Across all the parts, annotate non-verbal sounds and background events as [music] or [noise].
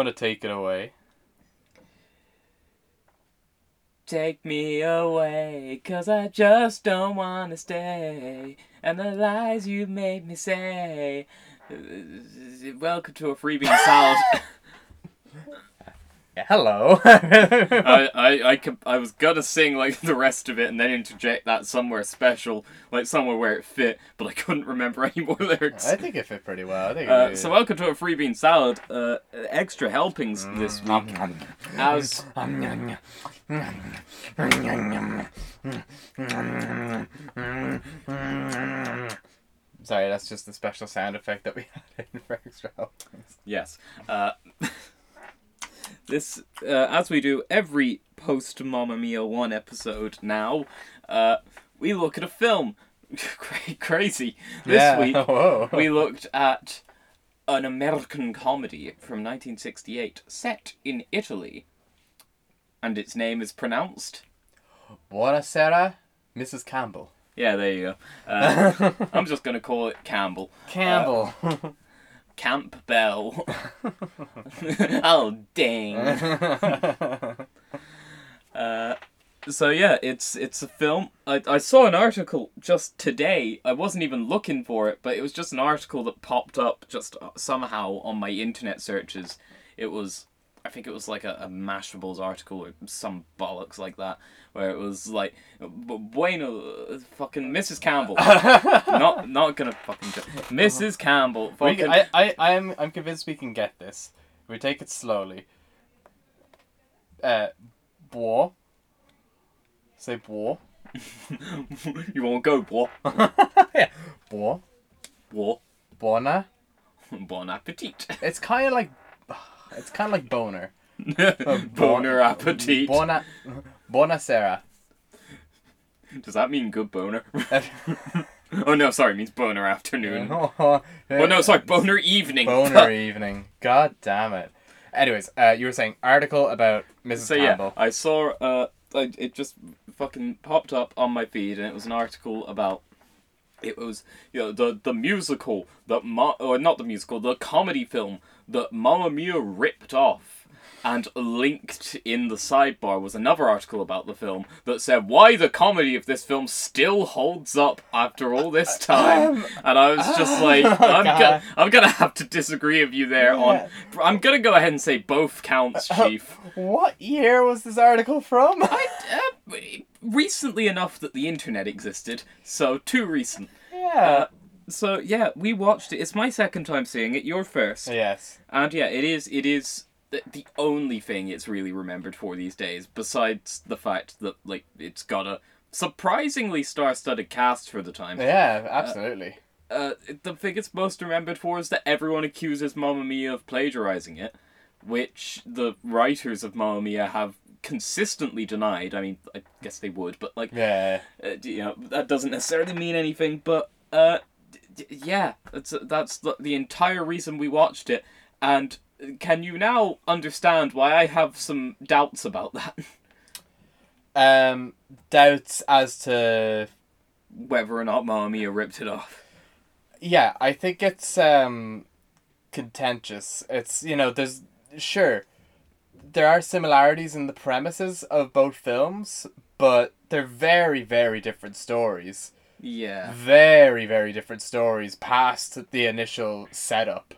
Do you want to take it away? Take me away, cause I just don't wanna stay. And the lies you made me say. Welcome to a freebie salad. [laughs] [laughs] Yeah, hello. I, [laughs] I, I, could, I was gonna sing like the rest of it and then interject that somewhere special, like somewhere where it fit, but I couldn't remember [laughs] any more lyrics. I think it fit pretty well. I think. Uh, it so welcome to a free bean salad. Uh, extra helpings this week. As Sorry, that's just the special sound effect that we [laughs] had in for extra helpings. yes, uh, this uh, as we do every post Mamma Mia one episode now, uh, we look at a film. [laughs] Crazy. This yeah. week [laughs] Whoa. we looked at an American comedy from 1968 set in Italy. And its name is pronounced. Buonasera, Mrs. Campbell. Yeah, there you go. Uh, [laughs] I'm just going to call it Campbell. Campbell. Camp Bell. [laughs] [laughs] oh, dang. Uh, so yeah, it's it's a film. I, I saw an article just today. I wasn't even looking for it, but it was just an article that popped up just somehow on my internet searches. It was, I think it was like a, a Mashables article or some bollocks like that, where it was like, bueno, fucking Mrs. Campbell. [laughs] not not gonna fucking do- Mrs. Campbell. we, Fucking, I, I, I am, I'm convinced we can get this. We take it slowly. Uh, bois. Say bois. [laughs] you won't go, boy. [laughs] yeah. Bois. Boy. Buona. Bon appetit. It's kind of like, it's kind of like boner. [laughs] Boner appetit. Buona, buonasera. Does that mean good boner? [laughs] [laughs] oh no, sorry, it means boner afternoon. Oh no, sorry, boner evening. Boner evening. God damn it. Anyways, uh, you were saying article about Mrs. so yeah, Campbell. I saw uh, I, it just fucking popped up on my feed, and it was an article about. It was you know the the musical that Ma- or not the musical the comedy film that Mamma Mia ripped off, and linked in the sidebar was another article about the film that said why the comedy of this film still holds up after all this [laughs] time, and I was just [laughs] like I'm Um, God. gonna I'm gonna have to disagree with you there Yeah. on. I'm gonna go ahead and say both counts, Chief. What year was this article from? I, uh, recently enough that the internet existed, so too recent. [laughs] yeah. Uh, so yeah, we watched it. It's my second time seeing it. Your first, yes. and yeah, it is. It is the, the only thing it's really remembered for these days. Besides the fact that like it's got a surprisingly star-studded cast for the time. Yeah, absolutely. Uh, the thing it's most remembered for is that everyone accuses Mamma Mia of plagiarizing it, which the writers of Mamma Mia have consistently denied. I mean, I guess they would, but like, yeah. uh, you know, that doesn't necessarily mean anything. But uh, yeah, that's that's the, the entire reason we watched it. And can you now understand why I have some doubts about that? [laughs] Um, doubts as to Whether or not Mamma ripped it off. yeah, I think it's um contentious. It's you know, there's sure there are similarities in the premises of both films, but they're very very different stories. Yeah. Very very different stories past the initial setup,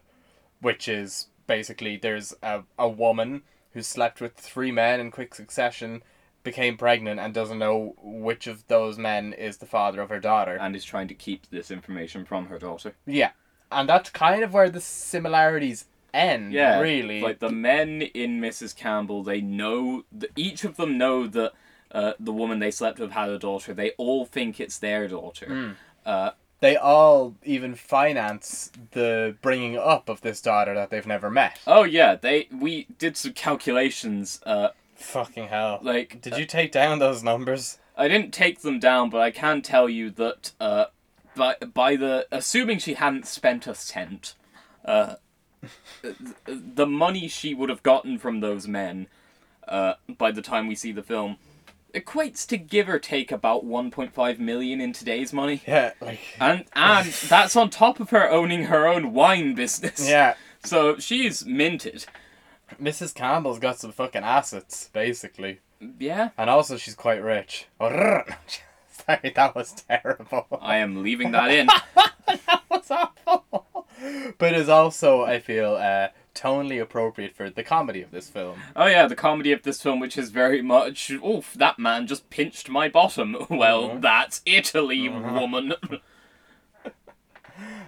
which is basically there's a a woman who slept with three men in quick succession became pregnant and doesn't know which of those men is the father of her daughter. And is trying to keep this information from her daughter. Yeah, and that's kind of where the similarities end. Yeah, really. Like the men in Mrs. Campbell, they know that each of them know that uh, the woman they slept with had a daughter. They all think it's their daughter. Mm. Uh, they all even finance the bringing up of this daughter that they've never met. oh yeah, they we did some calculations. Uh, Fucking hell! like Did you take down those numbers? I didn't take them down, but I can tell you that uh, by by the assuming she hadn't spent a cent, uh, [laughs] the money she would have gotten from those men, uh, by the time we see the film, equates to give or take about 1.5 million in today's money. Yeah, like And and [laughs] that's on top of her owning her own wine business. yeah. So she's minted. Mrs. Campbell's got some fucking assets, basically. Yeah, And also, she's quite rich. [laughs] Sorry, that was terrible. I am leaving that in. [laughs] that was awful. But it's also, I feel, uh, tonally appropriate for the comedy of this film. Oh yeah, the comedy of this film, which is very much, oof, that man just pinched my bottom. [laughs] Well, Mhm. that's Italy, Mhm. woman. [laughs] [laughs]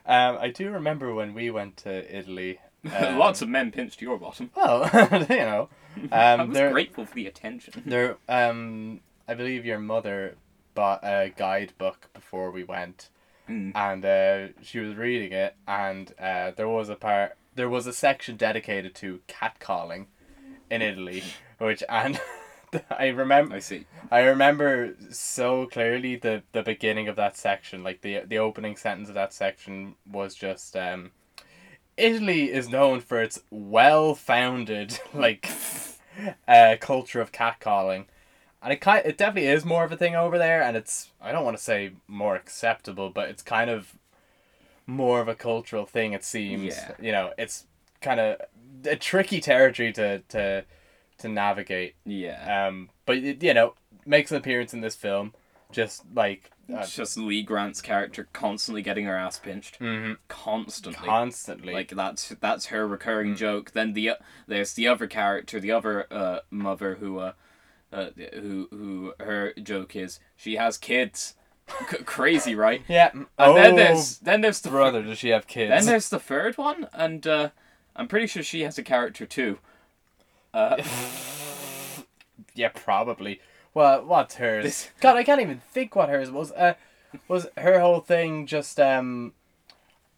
Um, I do remember when we went to Italy. um, Lots of men pinched your bottom. Well, you know. I Um, was there, grateful for the attention. there, um, I believe your mother bought a guidebook before we went, Mm. and uh, she was reading it, and uh, there was a part, there was a section dedicated to catcalling in Italy, which and [laughs] I remember I see. I remember so clearly the the beginning of that section, like the the opening sentence of that section was just um Italy is known for its well-founded [laughs] like uh culture of catcalling. And it kind it definitely is more of a thing over there and it's I don't want to say more acceptable, but it's kind of more of a cultural thing it seems. Yeah. You know, it's kind of a tricky territory to to to navigate. Yeah. Um, but it, you know, makes an appearance in this film, just like uh, It's just Lee Grant's character constantly getting her ass pinched. mm-hmm. Constantly. constantly. Like that's that's her recurring Mm. joke. Then the o- there's the other character, the other uh, mother who uh, uh who who her joke is she has kids. [laughs] C- crazy, right? yeah. And oh, then there's then there's the brother, does she have kids? then there's the third one, and uh, I'm pretty sure she has a character too. Uh, [laughs] yeah, probably. Well, what's hers? This- [laughs] God, I can't even think what hers was. Uh, was her whole thing just um,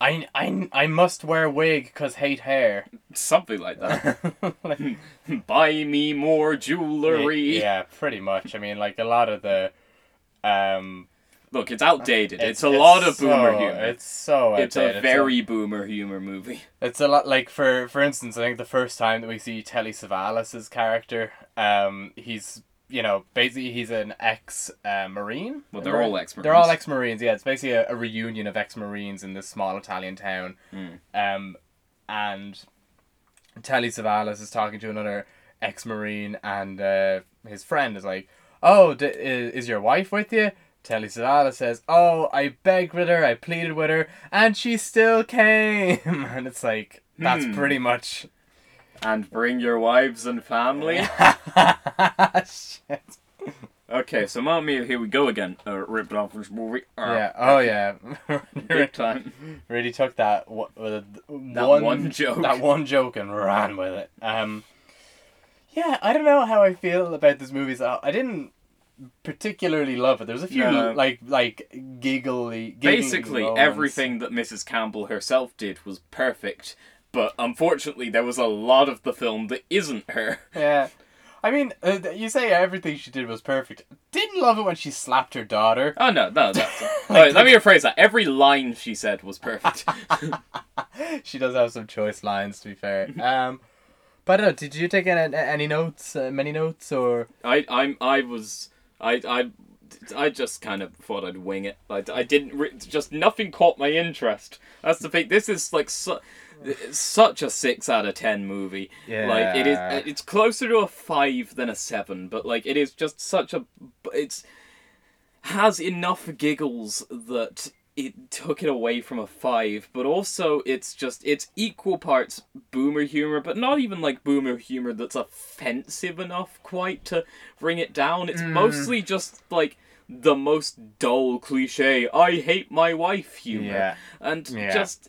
I I I must wear wig because hate hair. something like that. Like, Buy me more jewelry. Yeah, pretty much. I mean, like a lot of the, um, Look, it's outdated. It's, a lot of boomer so, humor. It's so It's outdated. a very boomer humor movie. [laughs] It's a lot like for for instance, I think the first time that we see Telly Savalas's character, um, he's you know basically he's an ex uh, marine. Well, they're all ex-Marines. They're all ex marines. Yeah, it's basically a, a reunion of ex marines in this small Italian town. Mm. Um, and Telly Savalas is talking to another ex marine, and uh, his friend is like, "Oh, d- is your wife with you?" Telly Savalas says, "Oh, I begged with her, I pleaded with her, and she still came." [laughs] and it's like that's Hmm. pretty much. And bring your wives and family. [laughs] Shit. Okay, so Mamma here we go again. Uh, ripped off this movie. Uh, Yeah. Oh yeah. Big [laughs] time. really took that wa- uh, That one, one joke. that one joke and ran with it. Um, yeah, I don't know how I feel about this movie. So I didn't particularly love it. There's a few No. like like giggly. Basically, moments. everything that Mrs. Campbell herself did was perfect. But unfortunately, there was a lot of the film that isn't her. [laughs] Yeah. I mean, uh, you say everything she did was perfect. Didn't love it when she slapped her daughter. Oh no, no, that's. [laughs] Alright, let me rephrase that. Every line she said was perfect. [laughs] she does have some choice lines, to be fair. Um, but I don't know. Did you take any, any notes? Uh, many notes or? I I'm I was I I I just kind of thought I'd wing it. I, I didn't re- just nothing caught my interest. That's the thing. This is like su- such a six out of ten movie. Yeah. Like it is. It's closer to a five than a seven, but like it is just such a. It's has enough giggles that it took it away from a five, but also it's just it's equal parts boomer humor, but not even like boomer humor that's offensive enough quite to bring it down. It's Mm. mostly just like the most dull cliche I hate my wife humor. Yeah. And Yeah. just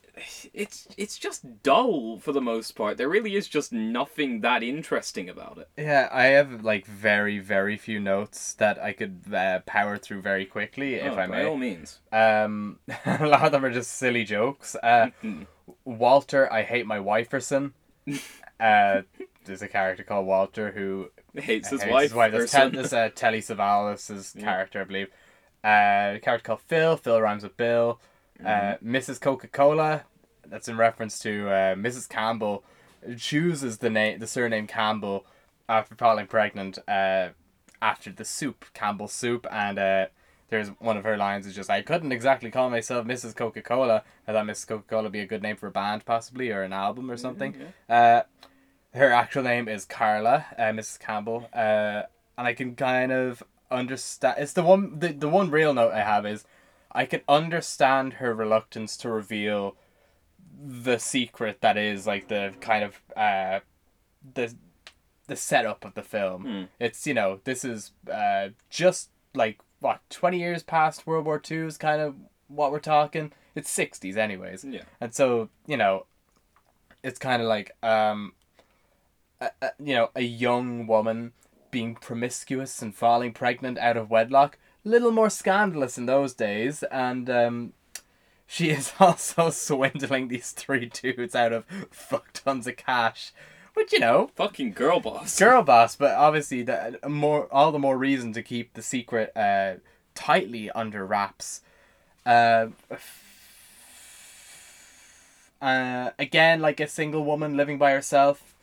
it's it's just dull for the most part. There really is just nothing that interesting about it. Yeah, I have like very, very few notes that I could uh, power through very quickly, if Oh, I by all means. Um, [laughs] a lot of them are just silly jokes. Uh. Walter, I hate my wiferson. [laughs] Uh, there's a character called Walter who Hates his hates wife. His wife. That's. This uh, Telly Savalas' [laughs] Yeah. character, I believe. Uh, a character called Phil. Phil rhymes with Bill. Uh, Mrs. Coca Cola. That's in reference to uh, Mrs. Campbell chooses the name, the surname Campbell, after falling pregnant. Uh, after the soup, Campbell's soup, and uh, there's one of her lines is just, "I couldn't exactly call myself Mrs. Coca Cola. I thought Mrs. Coca Cola would be a good name for a band, possibly, or an album or something." Uh, her actual name is Carla, uh, Mrs. Campbell, uh, and I can kind of understand. It's the one the, the one real note I have is I can understand her reluctance to reveal the secret that is like the kind of uh, the the setup of the film. Hmm. It's you know this is uh, just like what twenty years past World War Two is kind of what we're talking. It's sixties anyways. Yeah. And so, you know, it's kind of like, um, a, a, you know, a young woman being promiscuous and falling pregnant out of wedlock. Little more scandalous in those days. And um, she [laughs] is also swindling these three dudes out of fuck tons of cash. Which, you know, Fucking girl boss. girl boss, but obviously the more all the more reason to keep the secret uh, tightly under wraps. Uh, [sighs] uh, again, like a single woman living by herself,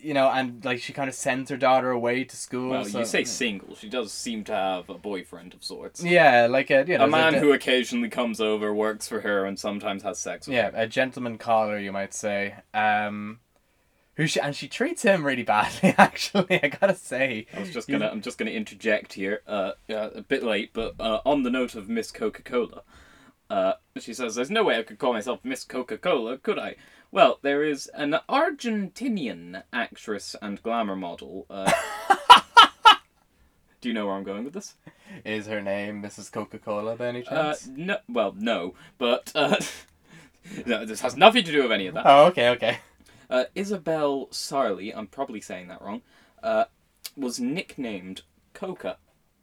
you know, and like she kind of sends her daughter away to school. Well, so- you say single. She does seem to have a boyfriend of sorts. yeah, like a you know a man a- who occasionally comes over, works for her, and sometimes has sex with yeah her. a gentleman caller you might say. Um, who she and she treats him really badly. [laughs] Actually, I gotta say. I was just gonna. I'm just gonna interject here. Uh, yeah, a bit late, but uh, on the note of Miss Coca Cola, uh, she says, "There's no way I could call myself Miss Coca Cola, could I?" Well, there is an Argentinian actress and glamour model. Uh, [laughs] do you know where I'm going with this? Is her name Mrs. Coca Cola by any Uh, chance? no. Well, no, but uh, [laughs] no, this has nothing to do with any of that. oh, okay, okay. Uh, Isabel Sarli, I'm probably saying that wrong, uh, was nicknamed Coca,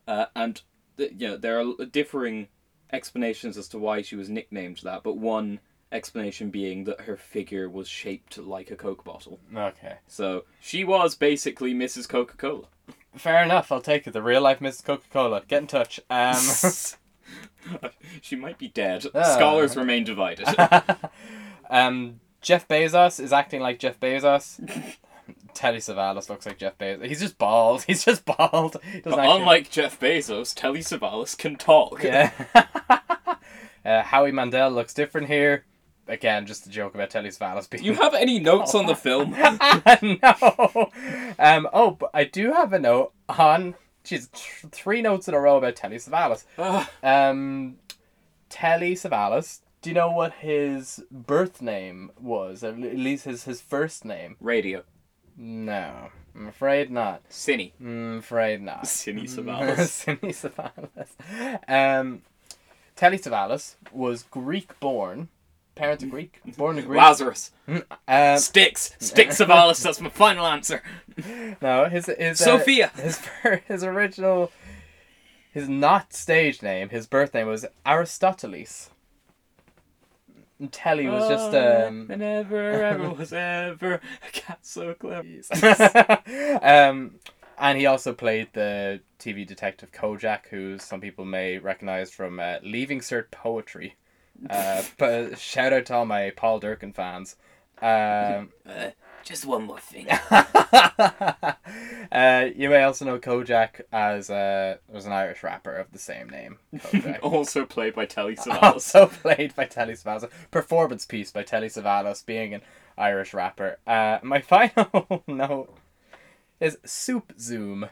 uh, and th- you know, there are differing explanations as to why she was nicknamed that, but one explanation being that her figure was shaped like a Coke bottle. Okay. So she was basically Mrs. Coca Cola. Fair enough, I'll take it. The real life Mrs. Coca Cola. Get in touch. Um, [laughs] she might be dead. Ah. Scholars remain divided. [laughs] um, Jeff Bezos is acting like Jeff Bezos. [laughs] Telly Savalas looks like Jeff Bezos. He's just bald. He's just bald. Doesn't but actually- unlike Jeff Bezos, Telly Savalas can talk. Yeah. uh, Howie Mandel looks different here. Again, just a joke about Telly Savalas being. You have any notes on the [laughs] film? [laughs] no. Um. Oh, but I do have a note on. She's th- three notes in a row about Telly Savalas. Um, Telly Savalas. Do you know what his birth name was? At least his his first name. radio. No, I'm afraid not. Cine. I'm afraid not. Cine Savalas. [laughs] Cine Savalas. Um, Telly Savalas was Greek born. Parents are Greek. Born in Greek. Lazarus. Um, Sticks. Sticks Savalas. That's my final answer. [laughs] no, his his uh, Sophia. his his original, his not stage name, his birth name was Aristoteles. And Telly was just um. [laughs] Oh, never ever was ever a cat so clever. [laughs] um, and he also played the TV detective Kojak, who some people may recognize from uh, Leaving Cert Poetry. Uh, but shout out to all my Paul Durcan fans. Um, [laughs] Uh, just one more thing. [laughs] uh, you may also know Kojak as uh, was an Irish rapper of the same name. [laughs] Also played by Telly Savalas. also played by Telly Savalas. Performance piece by Telly Savalas, being an Irish rapper. Uh, my final note is Soup Zoom.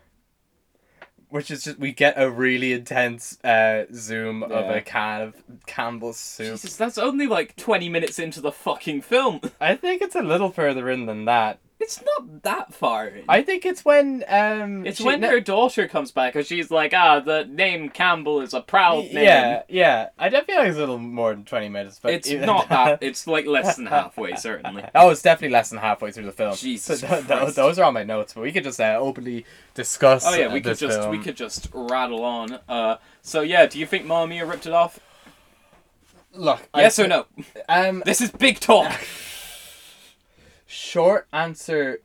Which is just we get a really intense uh, zoom of a can of Campbell's soup. Jesus, that's only like 20 minutes into the fucking film. [laughs] I think it's a little further in than that. It's not that far in. I think it's when um it's she- when no- her daughter comes back and she's like, ah, the name Campbell is a proud name. Yeah, yeah. I don't feel like it's a little more than twenty minutes, but It's not [laughs] that. It's like less than halfway, certainly. [laughs] Oh, it's definitely less than halfway through the film. [laughs] Jesus So th- th- Christ. those are on my notes, but we could just uh, openly discuss. Oh yeah, uh, we could just film. we could just rattle on. Uh, so yeah, do you think Mamma Mia ripped it off? look. Yes I, or no? Um, This is big talk. Short answer.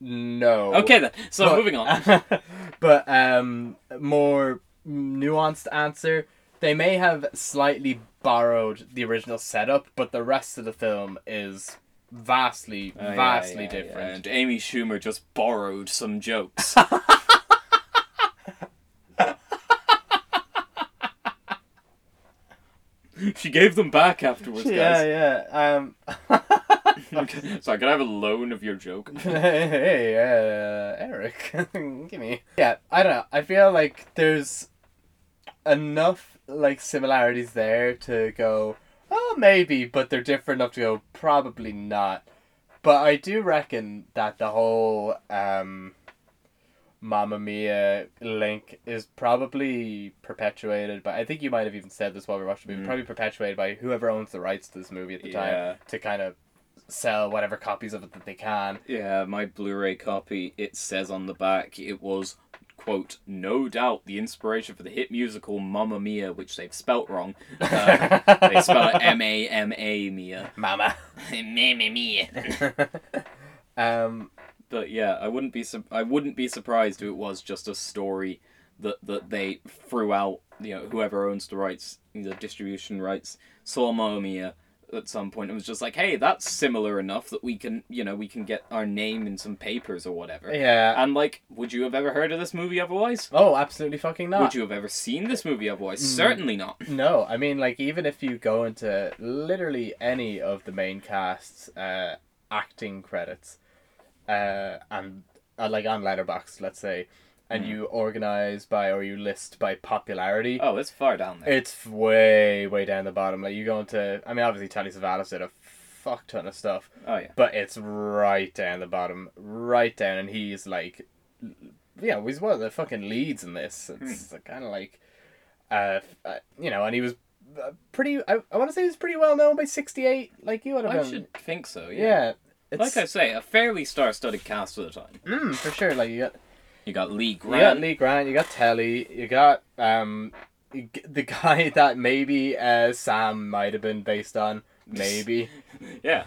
No. Okay then. So But- moving on. [laughs] but um, more nuanced answer. They may have slightly borrowed the original setup, but the rest of the film is vastly, Oh, vastly yeah, yeah. different. And Amy Schumer just borrowed some jokes. [laughs] she gave them back afterwards, guys. Yeah, yeah. Um, [laughs] [laughs] Sorry, can I have a loan of your joke? [laughs] hey, uh, Eric, [laughs] give me. Yeah, I don't know. I feel like there's enough like similarities there to go, oh, maybe, but they're different enough to go, probably not. But I do reckon that the whole um, Mamma Mia link is probably perpetuated. by. I think you might have even said this while we were watching the movie. Mm. Probably perpetuated by whoever owns the rights to this movie at the Yeah. time to kind of sell whatever copies of it that they can. Yeah, my Blu-ray copy. It says on the back it was quote no doubt the inspiration for the hit musical Mamma Mia, which they've spelt wrong. Uh, they spell it M A M A Mia. Mama. Mamma Mia. [laughs] um, But yeah, I wouldn't be su- I wouldn't be surprised if it was just a story that that they threw out. You know, whoever owns the rights, the distribution rights, saw Mamma Mia at some point and was just like, hey, that's similar enough that we can, you know, we can get our name in some papers or whatever. yeah. And like, would you have ever heard of this movie otherwise? Oh, absolutely fucking not. Would you have ever seen this movie otherwise? Mm. Certainly not. No, I mean, like, even if you go into literally any of the main cast's uh, acting credits, uh, and uh, like on Letterboxd, let's say, and Mm. you organize by or you list by popularity, Oh, it's far down there. it's way, way down the bottom. Like, you go into, I mean, obviously, Telly Savalas did a fuck ton of stuff, Oh yeah. but it's right down the bottom, right down, and he's like, yeah, he's one of the fucking leads in this. It's kind of like, uh, uh, you know, and he was uh, pretty. I, I want to say he was pretty well known by sixty eight. Like you would have I been. should think so. Yeah. yeah. It's, Like I say, a fairly star-studded cast at the time. mm, for sure. Like you got You got Lee Grant. you got Lee Grant, you got Telly, you got um the [laughs] guy that maybe uh Sam might have been based on, maybe. [laughs] Yeah.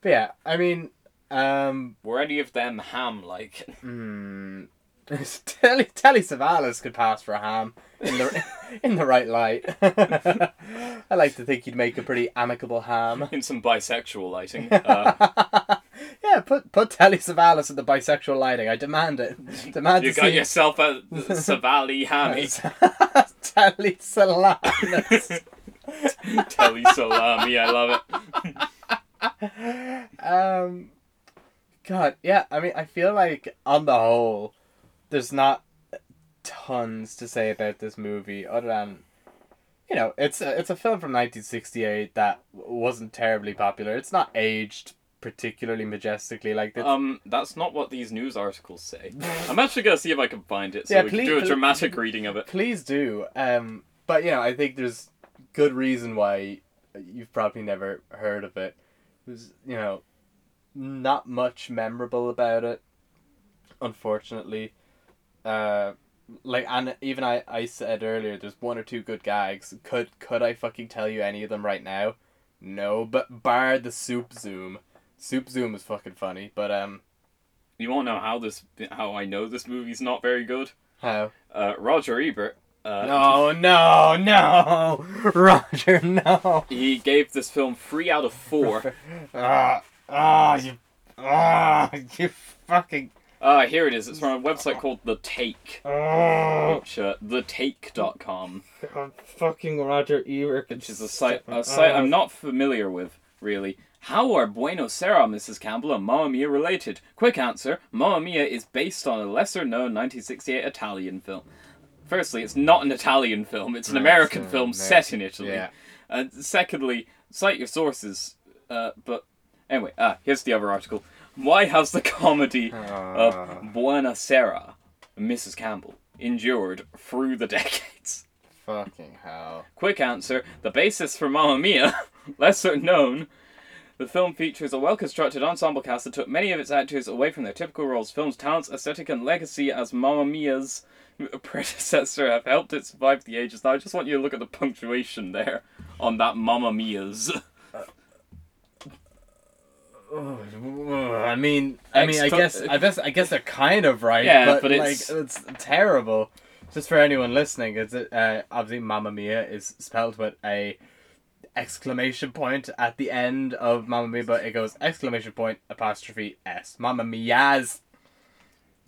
but yeah, I mean, um, Were any of them ham-like? mm, [laughs] Telly Telly Savalas could pass for a ham in the [laughs] in the right light. [laughs] I like to think he'd make a pretty amicable ham. in some bisexual lighting. Uh, yeah, put put Telly Savalas in the bisexual lighting. I demand it. Demand you got see yourself a Savali hammy. Telly Savalas. Telly salami, I love it. um, God, yeah. I mean, I feel like on the whole, there's not tons to say about this movie other than, you know, it's a, it's a film from 1968 that wasn't terribly popular. It's not aged particularly majestically like this. Um, that's not what these news articles say. [laughs] I'm actually gonna see if I can find it so Yeah, we please- can do a please- dramatic [laughs] reading of it. Please do. Um, but you know, I think there's good reason why you've probably never heard of it. There's you know, not much memorable about it, unfortunately. Uh, like and even I I said earlier, there's one or two good gags. Could could I fucking tell you any of them right now? No, but bar the soup zoom. Soup zoom is fucking funny, but um, You won't know how this, how I know this movie's not very good. how? Uh, Roger Ebert. Uh, No, no, no, [laughs] Roger, no. He gave this film three out of four. [laughs] Ah, ah, you, ah, you fucking. Ah, here it is. It's from a website called The Take, Oh, which uh, thetake.com, fucking Roger Ebert. which is a site a site I'm not familiar with really. How are Bueno Sera, Mrs. Campbell, and Mamma Mia related? Quick answer: Mamma Mia is based on a lesser-known 1968 Italian film. Firstly, it's not an Italian film; it's an No, American it's, film American. set in Italy. Yeah. And secondly, cite your sources. Uh, but anyway, ah, here's the other article. Why has the comedy Ah. of Buena Sera, Mrs. Campbell, endured through the [laughs] decades? Fucking hell. Quick answer: the basis for Mamma Mia, [laughs] lesser known. The film features a well-constructed ensemble cast that took many of its actors away from their typical roles. Film's talents, aesthetic, and legacy as Mamma Mia's [laughs] predecessor have helped it survive the ages. Now, I just want you to look at the punctuation there on that Mamma Mia's. I mean, I mean, I guess, I guess, I guess they're kind of right. Yeah, but, but it's- like, it's terrible. Just for anyone listening, it's uh, obviously Mamma Mia is spelled with a exclamation point at the end of Mamma Mia, but it goes exclamation point apostrophe s. Mamma Mia's.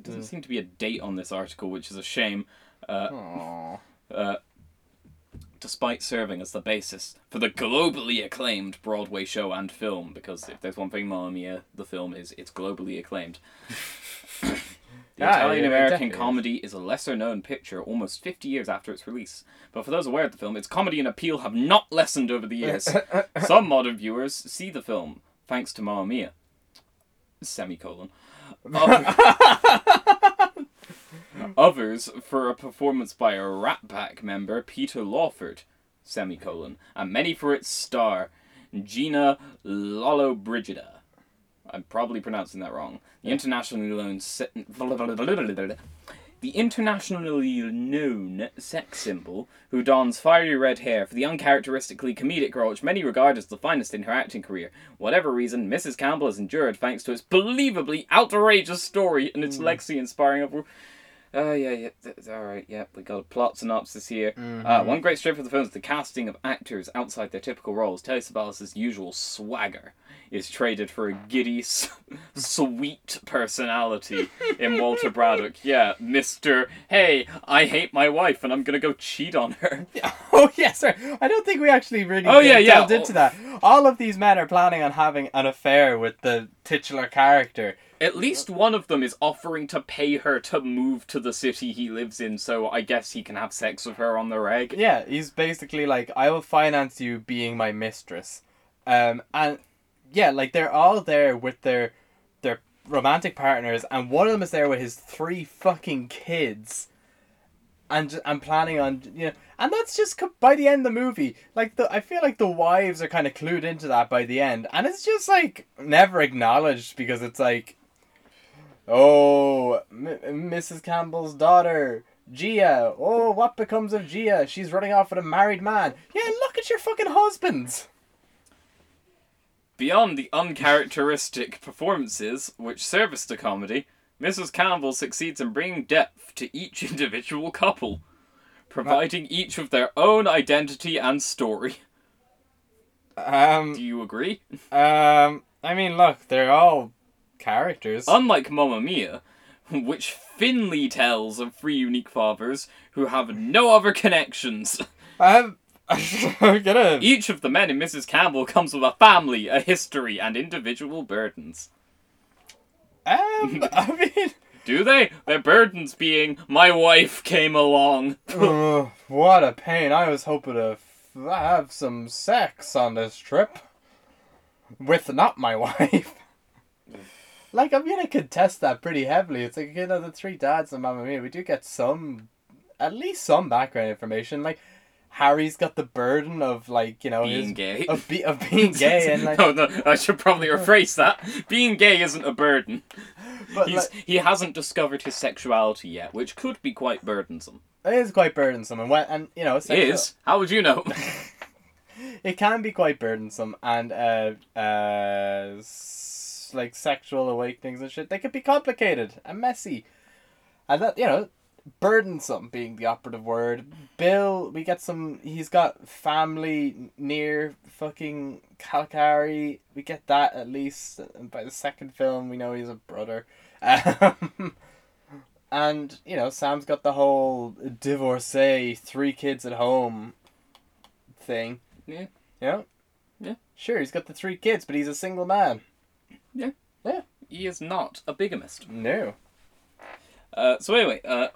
doesn't seem to be a date on this article, which is a shame. Uh, Aww. uh, despite serving as the basis for the globally acclaimed Broadway show and film, because if there's one thing Mamma Mia, the film is, it's globally acclaimed. [laughs] the Ah, Italian American is. comedy is a lesser known picture almost 50 years after its release. But for those aware of the film, its comedy and appeal have not lessened over the years. [laughs] Some modern viewers see the film thanks to Mamma Mia. Semicolon. Other- [laughs] Others for a performance by a Rat Pack member, Peter Lawford, semicolon, and many for its star, Gina Lollobrigida. I'm probably pronouncing that wrong. The internationally known se- the internationally known sex symbol who dons fiery red hair for the uncharacteristically comedic role which many regard as the finest in her acting career. Whatever reason, Mrs. Campbell has endured thanks to its believably outrageous story and its hmm. legacy inspiring of Oh yeah, yeah. th- th- all right, yeah. We got a plot synopsis here. Uh, one great strength of the film is the casting of actors outside their typical roles. Telly Savalas' usual swagger is traded for a giddy, s- [laughs] sweet personality in Walter Braddock. [laughs] Yeah, Mister. Hey, I hate my wife and I'm gonna go cheat on her. [laughs] Oh yes, sir. I don't think we actually really Oh, did- yeah, yeah. delved into that. All of these men are planning on having an affair with the titular character. At least one of them is offering to pay her to move to the city he lives in, so I guess he can have sex with her on the reg. Yeah, he's basically like, I will finance you being my mistress. Um, and yeah, like they're all there with their their romantic partners, and one of them is there with his three fucking kids. And I'm planning on you know, and that's just by the end of the movie. Like the, I feel like the wives are kind of clued into that by the end, and it's just like never acknowledged because it's like, oh, M- Mrs. Campbell's daughter, Gia. Oh, what becomes of Gia? She's running off with a married man. Yeah, look at your fucking husbands. Beyond the uncharacteristic performances which service the comedy, Mrs. Campbell succeeds in bringing depth to each [laughs] individual couple, providing each with their own identity and story. Um, Do you agree? um, I mean, look, they're all characters. Unlike Mamma Mia, [laughs] which Finley tells of three unique fathers who have no other connections. Um, I'm gonna. Each of the men in Mrs. Campbell comes with a family, a history, and individual burdens. Um, [laughs] I mean, Do they? Their burdens being, my wife came along. Ugh, [laughs] what a pain! I was hoping to f- have some sex on this trip with not my wife. Like I'm gonna contest that pretty heavily. It's like you know the three dads and Mamma Mia. We do get some, at least some background information. Like Harry's got the burden of like you know Being his, gay. of, be, of being [laughs] gay and like no, no, I should probably [laughs] rephrase that. Being gay isn't a burden. but He's, like, he hasn't discovered his sexuality yet, which could be quite burdensome. it is quite burdensome and when and you know sexual- Is? How would you know? [laughs] it can be quite burdensome and uh uh like sexual awakenings and shit they could be complicated and messy. And that you know burdensome being the operative word. Bill we get some he's got family near fucking Kalokairi we get that at least and by the second film we know he's a brother. Um, [laughs] and you know sam's got the whole divorcee three kids at home thing. Yeah. you know Yeah. sure he's got the three kids but he's a single man he is not a bigamist. no. Uh, so anyway, uh,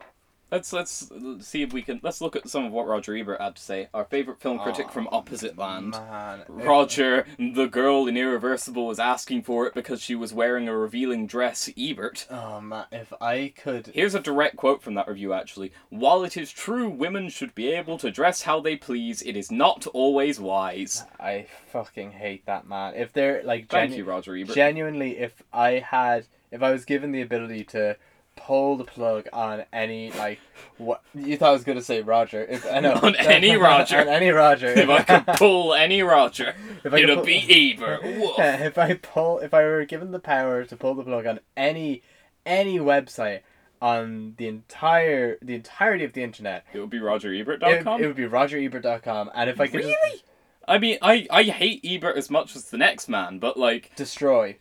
let's let's see if we can let's look at some of what Roger Ebert had to say. Our favorite film critic Aw, from Opposite Land. man Roger, the girl in Irreversible, was asking for it because she was wearing a revealing dress. Ebert. oh man if i could Here's a direct quote from that review actually. While it is true women should be able to dress how they please, it is not always wise. i fucking hate that man if they're like Thank genu- you, Roger Ebert. genuinely if i had if i was given the ability to pull the plug on any like what you thought i was going to say roger if i know [laughs] On any Roger. on any roger if I could [laughs] pull any Roger, If I could it'd pull- be Ebert. Woof. [laughs] if I pull, if I were given the power to pull the plug on any, any website on the entire, the entirety of the internet, It would be it, RogerEbert.com. it would be RogerEbert.com, and if I could just Really? I mean, I, I hate Ebert as much as the next man, but like, destroy,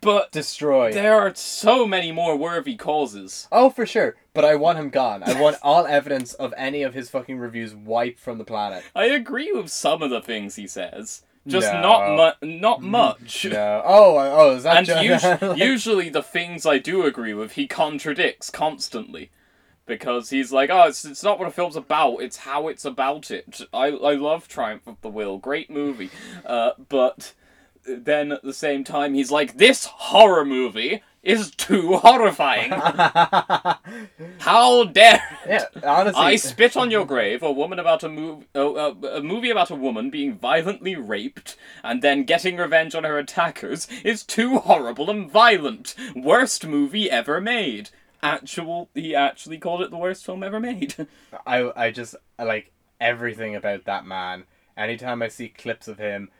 but destroy. there are so many more worthy causes. Oh, for sure. But I want him gone. I want all evidence of any of his fucking reviews wiped from the planet. I agree with some of the things he says, just No. not mu- not much. No. Oh, oh, is that And just us- like- [laughs] [laughs] usually the things I do agree with, he contradicts constantly. Because he's like, oh, it's, it's not what a film's about, it's how it's about it. I, I love Triumph of the Will, great movie. Uh, but then at the same time, he's like, this horror movie is too horrifying. [laughs] How dare yeah, honestly. I spit on your grave. A woman about a move, uh, uh, a movie about a woman being violently raped and then getting revenge on her attackers is too horrible and violent. Worst movie ever made. Actual, he actually called it the worst film ever made. [laughs] I I just I like everything about that man. Anytime I see clips of him,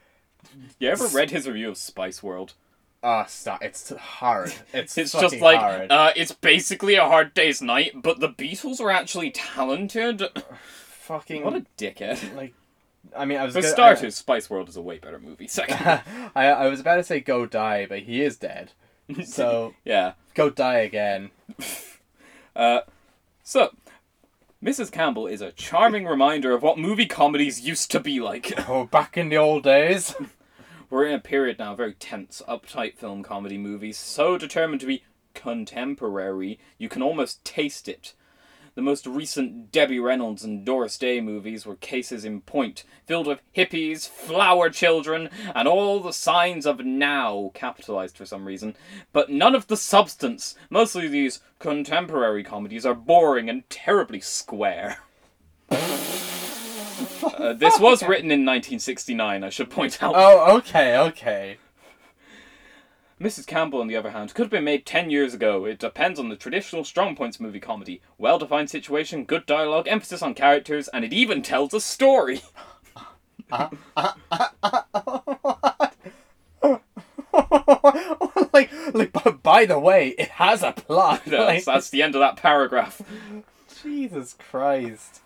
you ever read his review of Spice World? oh stop! It's hard. It's It's just like hard. uh, it's basically a hard day's night, but the Beatles are actually talented. [sighs] fucking What a dickhead. like. I mean, I was For gonna- starters, Spice World is a way better movie. [laughs] Second, I, I I was about to say go die, but he is dead. [laughs] So yeah. go die again. [laughs] Uh, so, Mrs. Campbell is a charming reminder of what movie comedies used to be like. [laughs] Oh, back in the old days. We're in a period now, of very tense, uptight film comedy movies, so determined to be contemporary, you can almost taste it. The most recent Debbie Reynolds and Doris Day movies were cases in point, filled with hippies, flower children, and all the signs of now, capitalized for some reason, but none of the substance. Mostly these contemporary comedies are boring and terribly square. [laughs] Uh, this was written in 1969, I should point out. Oh, okay, okay. Mrs. Campbell, on the other hand, could have been made 10 years ago. It depends on the traditional strong points movie comedy. Well defined situation, good dialogue, emphasis on characters, and it even tells a story. [laughs] like, like. But by the way, it has a plot. That's, like, that's the end of that paragraph. Jesus Christ.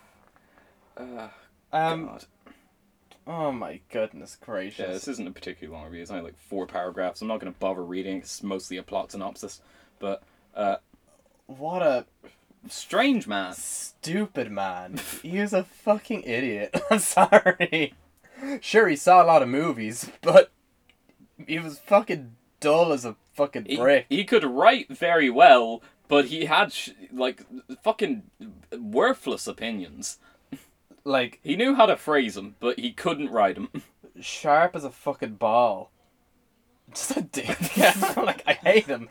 Uh, Um. God. Oh my goodness gracious. Yeah, this isn't a particularly long review. It's only like four paragraphs. I'm not going to bother reading. It's mostly a plot synopsis. But, uh, What a strange man. stupid man. [laughs] he is a fucking idiot. [laughs] I'm sorry. Sure, he saw a lot of movies, but he was fucking dull as a fucking He, brick. he could write very well, but he had, sh- like, fucking worthless opinions. Like He knew how to phrase them, but he couldn't write them. [laughs] sharp as a fucking ball. [laughs] Just a dick. Yeah, [laughs] like I hate him.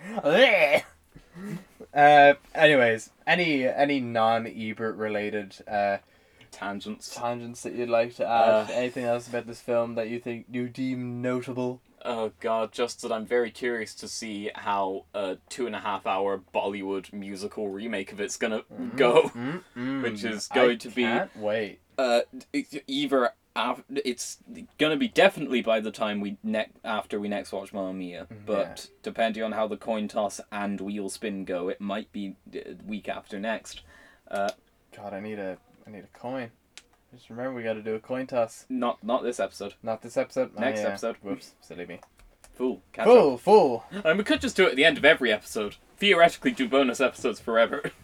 uh, anyways, any any non Ebert related uh, Tangents. tangents that you'd like to add? Uh, Anything else about this film that you think you deem notable? Oh god, just that I'm very curious to see how a two and a half hour Bollywood musical remake of it's gonna go. [laughs] Mm-mm. Which is I going to be- wait. Uh, either af- it's gonna be definitely by the time we ne- after we next watch Mamma Mia, but depending on how the coin toss and wheel spin go, it might be week after next. Uh, God, I need a I need a coin. Just remember, we got to do a coin toss. not not this episode. Not this episode. Oh, next yeah. episode. Whoops, silly me. Fool. Catch up. Full, full. And we could just do it at the end of every episode. Theoretically, do bonus episodes forever. [laughs]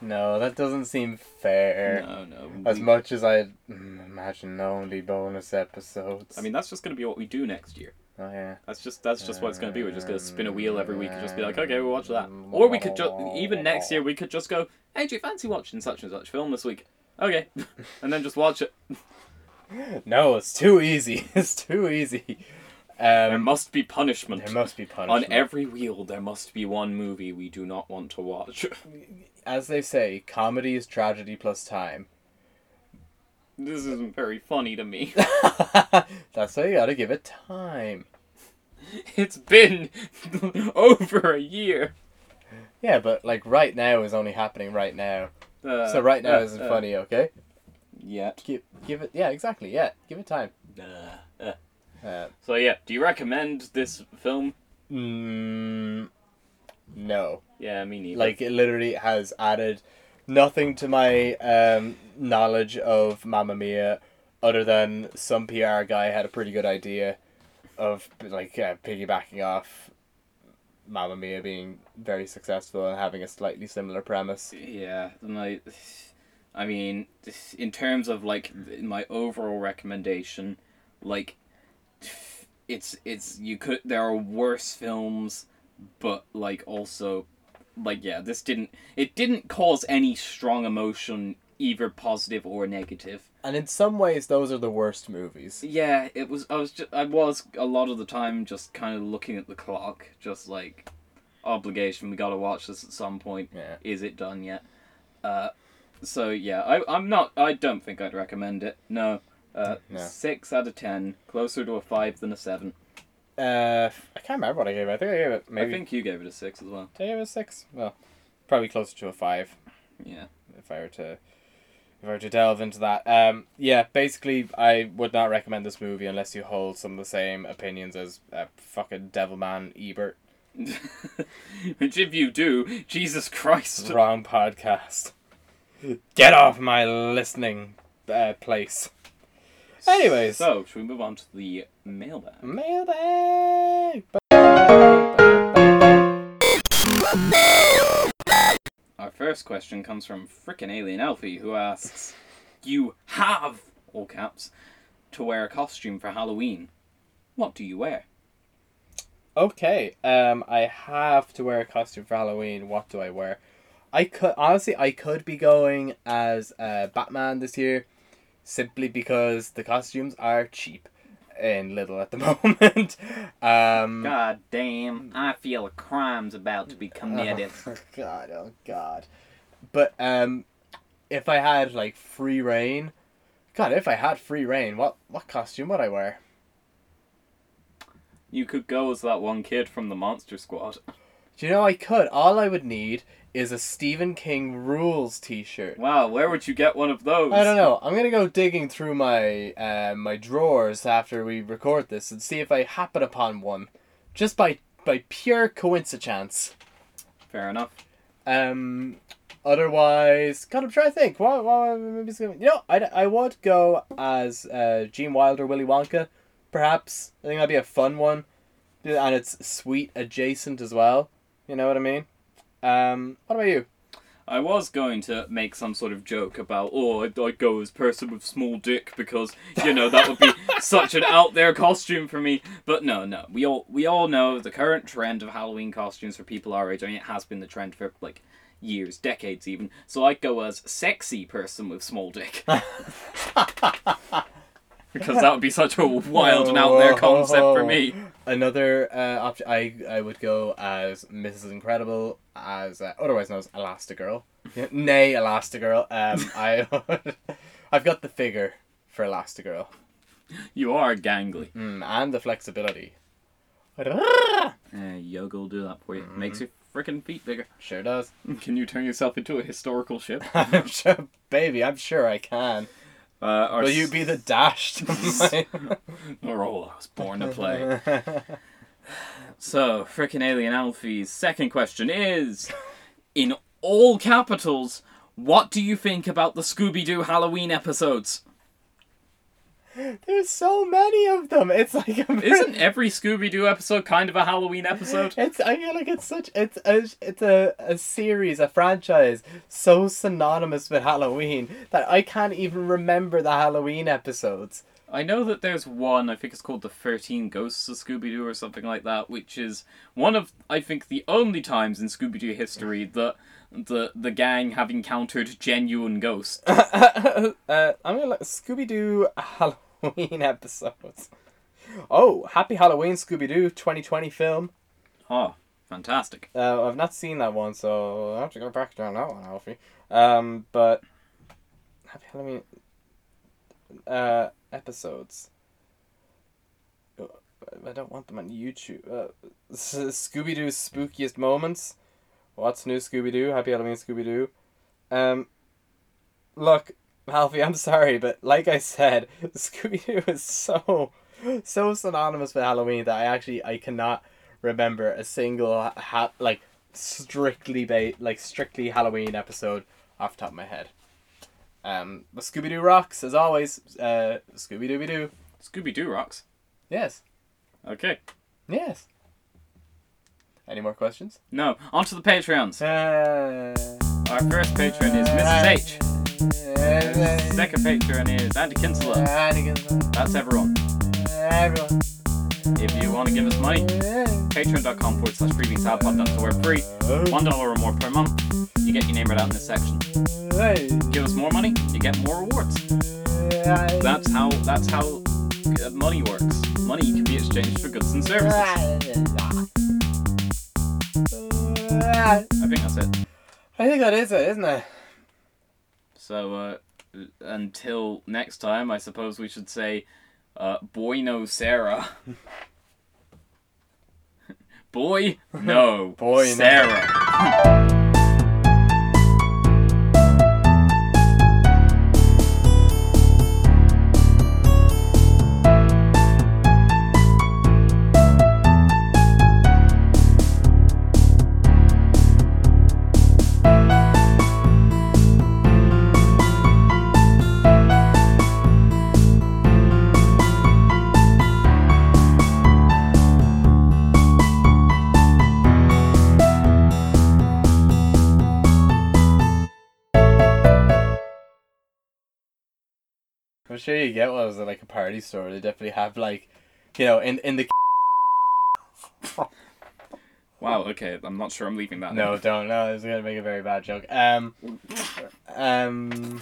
No, that doesn't seem fair. no, no. As we- much as I imagine only bonus episodes. I mean, that's just going to be what we do next year. Oh yeah. That's just that's just what it's going to be. We're just going to spin a wheel every week and just be like, okay, we'll watch that. Or we could just even next year we could just go, hey, do you fancy watching such and such film this week? Okay, [laughs] and then just watch it. [laughs] No, it's too easy. [laughs] It's too easy. There Um, must be punishment. there must be punishment. On every wheel, there must be one movie we do not want to watch. As they say, comedy is tragedy plus time. This isn't very funny to me. [laughs] That's why you gotta give it time. It's been [laughs] over a year. Yeah, but like right now is only happening right now. Uh, so right now uh, isn't uh, funny, okay? Yeah. Give give it yeah, exactly, yeah. Give it time. Uh, uh. Uh, So yeah, do you recommend this film? mm, no. Yeah, me neither. Like it literally has added nothing to my um, knowledge of Mamma Mia, other than some PR guy had a pretty good idea, of like uh, piggybacking off Mamma Mia being very successful and having a slightly similar premise. Yeah, my, I mean, in terms of like my overall recommendation, like, it's it's you could there are worse films, but like also, like yeah, this didn't it didn't cause any strong emotion either positive or negative. And in some ways, those are the worst movies. Yeah, it was. I was just. I was a lot of the time just kind of looking at the clock, just like obligation. We got to watch this at some point. Yeah. Is it done yet? Uh, so yeah, I I'm not. I don't think I'd recommend it. No. Uh, No. Six out of ten, closer to a five than a seven. Uh, I can't remember what I gave it. I think I gave it maybe. I think you gave it a six as well. Did I give it a six? Well, probably closer to a five. Yeah. if I were to if I were to delve into that. Um, yeah, basically, I would not recommend this movie unless you hold some of the same opinions as uh, fucking Devilman Ebert. [laughs] Which if you do, Jesus Christ. Wrong podcast. Get off my listening uh, place. Anyways, So, should we move on to the mailbag? mailbag. Our first question comes from frickin' Alien Alfie, who asks, "You have all caps to wear a costume for Halloween. What do you wear?" Okay, um, I have to wear a costume for Halloween. What do I wear? I could honestly, I could be going as uh, Batman this year, simply because the costumes are cheap and Little at the [laughs] moment. um, God damn! I feel a crime's about to be committed. Oh [laughs] God, oh God. But um, if I had like free reign, God, if I had free reign, what what costume would I wear? you could go as that one kid from the Monster Squad. [laughs] Do you know I could? All I would need is a Stephen King rules T-shirt. Wow, where would you get one of those? I don't know. I'm gonna go digging through my uh, my drawers after we record this and see if I happen upon one, just by by pure coincidence. Fair enough. Um, otherwise, God, I'm trying to think. What what movies? Gonna... You know, I I would go as uh, Gene Wilder, Willy Wonka, perhaps. I think that'd be a fun one, and it's sweet adjacent as well. You know what I mean? Um, what about you? I was going to make some sort of joke about, oh, I'd, I'd go as person with small dick because you know that would be [laughs] such an out there costume for me. But no, no, we all we all know the current trend of Halloween costumes for people our age. I mean, it has been the trend for like years, decades even. So I'd go as sexy person with small dick [laughs] because that would be such a wild and out there [laughs] concept for me. Another uh, option, I I would go as Mrs. Incredible, as uh, otherwise known as Elastigirl. [laughs] Nay, Elastigirl. Um, I [laughs] I've got the figure for Elastigirl, You are gangly. mm, and the flexibility. Uh, yoga will do that for you. Makes your freaking feet bigger. Sure does. Can you turn yourself into a historical ship? I'm sure, baby. I'm sure I can. Uh, Will you be the dashed? The [laughs] role I was born to play. [laughs] So, frickin' Alien Alfie's second question is In all capitals, what do you think about the Scooby Doo Halloween episodes? There's so many of them. It's like a Isn't every Scooby Doo episode kind of a Halloween episode? It's I feel like it's such it's a it's a, a series a franchise so synonymous with Halloween that I can't even remember the Halloween episodes. I know that there's one, I think it's called The 13 Ghosts of Scooby Doo or something like that, which is one of, I think, the only times in Scooby Doo history that the, the gang have encountered genuine ghosts. [laughs] uh, I'm gonna look Scooby Doo Halloween [laughs] episodes. Oh, Happy Halloween Scooby Doo 2020 film. Oh, fantastic. Uh, I've not seen that one, so I have to go back down that one, Alfie. Um, but Happy Halloween uh, episodes. Uh, I don't want them on YouTube. Uh, Scooby Doo's spookiest moments. What's new, Scooby Doo? Happy Halloween, Scooby Doo. Um, look, Alfie, I'm sorry, but like I said, [laughs] Scooby Doo is so so synonymous with Halloween that I actually I cannot remember a single ha- like strictly ba- like strictly Halloween episode off the top of my head. Um, but Scooby Doo rocks as always. Uh, Scooby Dooby Doo. Scooby Doo rocks. Yes. Okay. Yes. Any more questions? No. On to the Patreons. Uh, Our first patron is Mrs. H. Second patron is Andy Kinsella. That's everyone. Everyone. If you want to give us money, patreon.com forward slash. That's where we're free. One dollar or more per month. You get your name right out in this section. Give us more money, you get more rewards. That's how that's how uh, money works. Money can be exchanged for goods and services. I think that's it. I think that is it, isn't it? So uh, until next time, I suppose we should say, uh, [laughs] boy no Sarah. boy no Boy. Sarah. I'm sure you get one at like a party store. They definitely have like, you know, in in the [laughs] Wow. Okay, I'm not sure I'm leaving that. in. no, don't no. It's gonna make a very bad joke. Um, [laughs] um,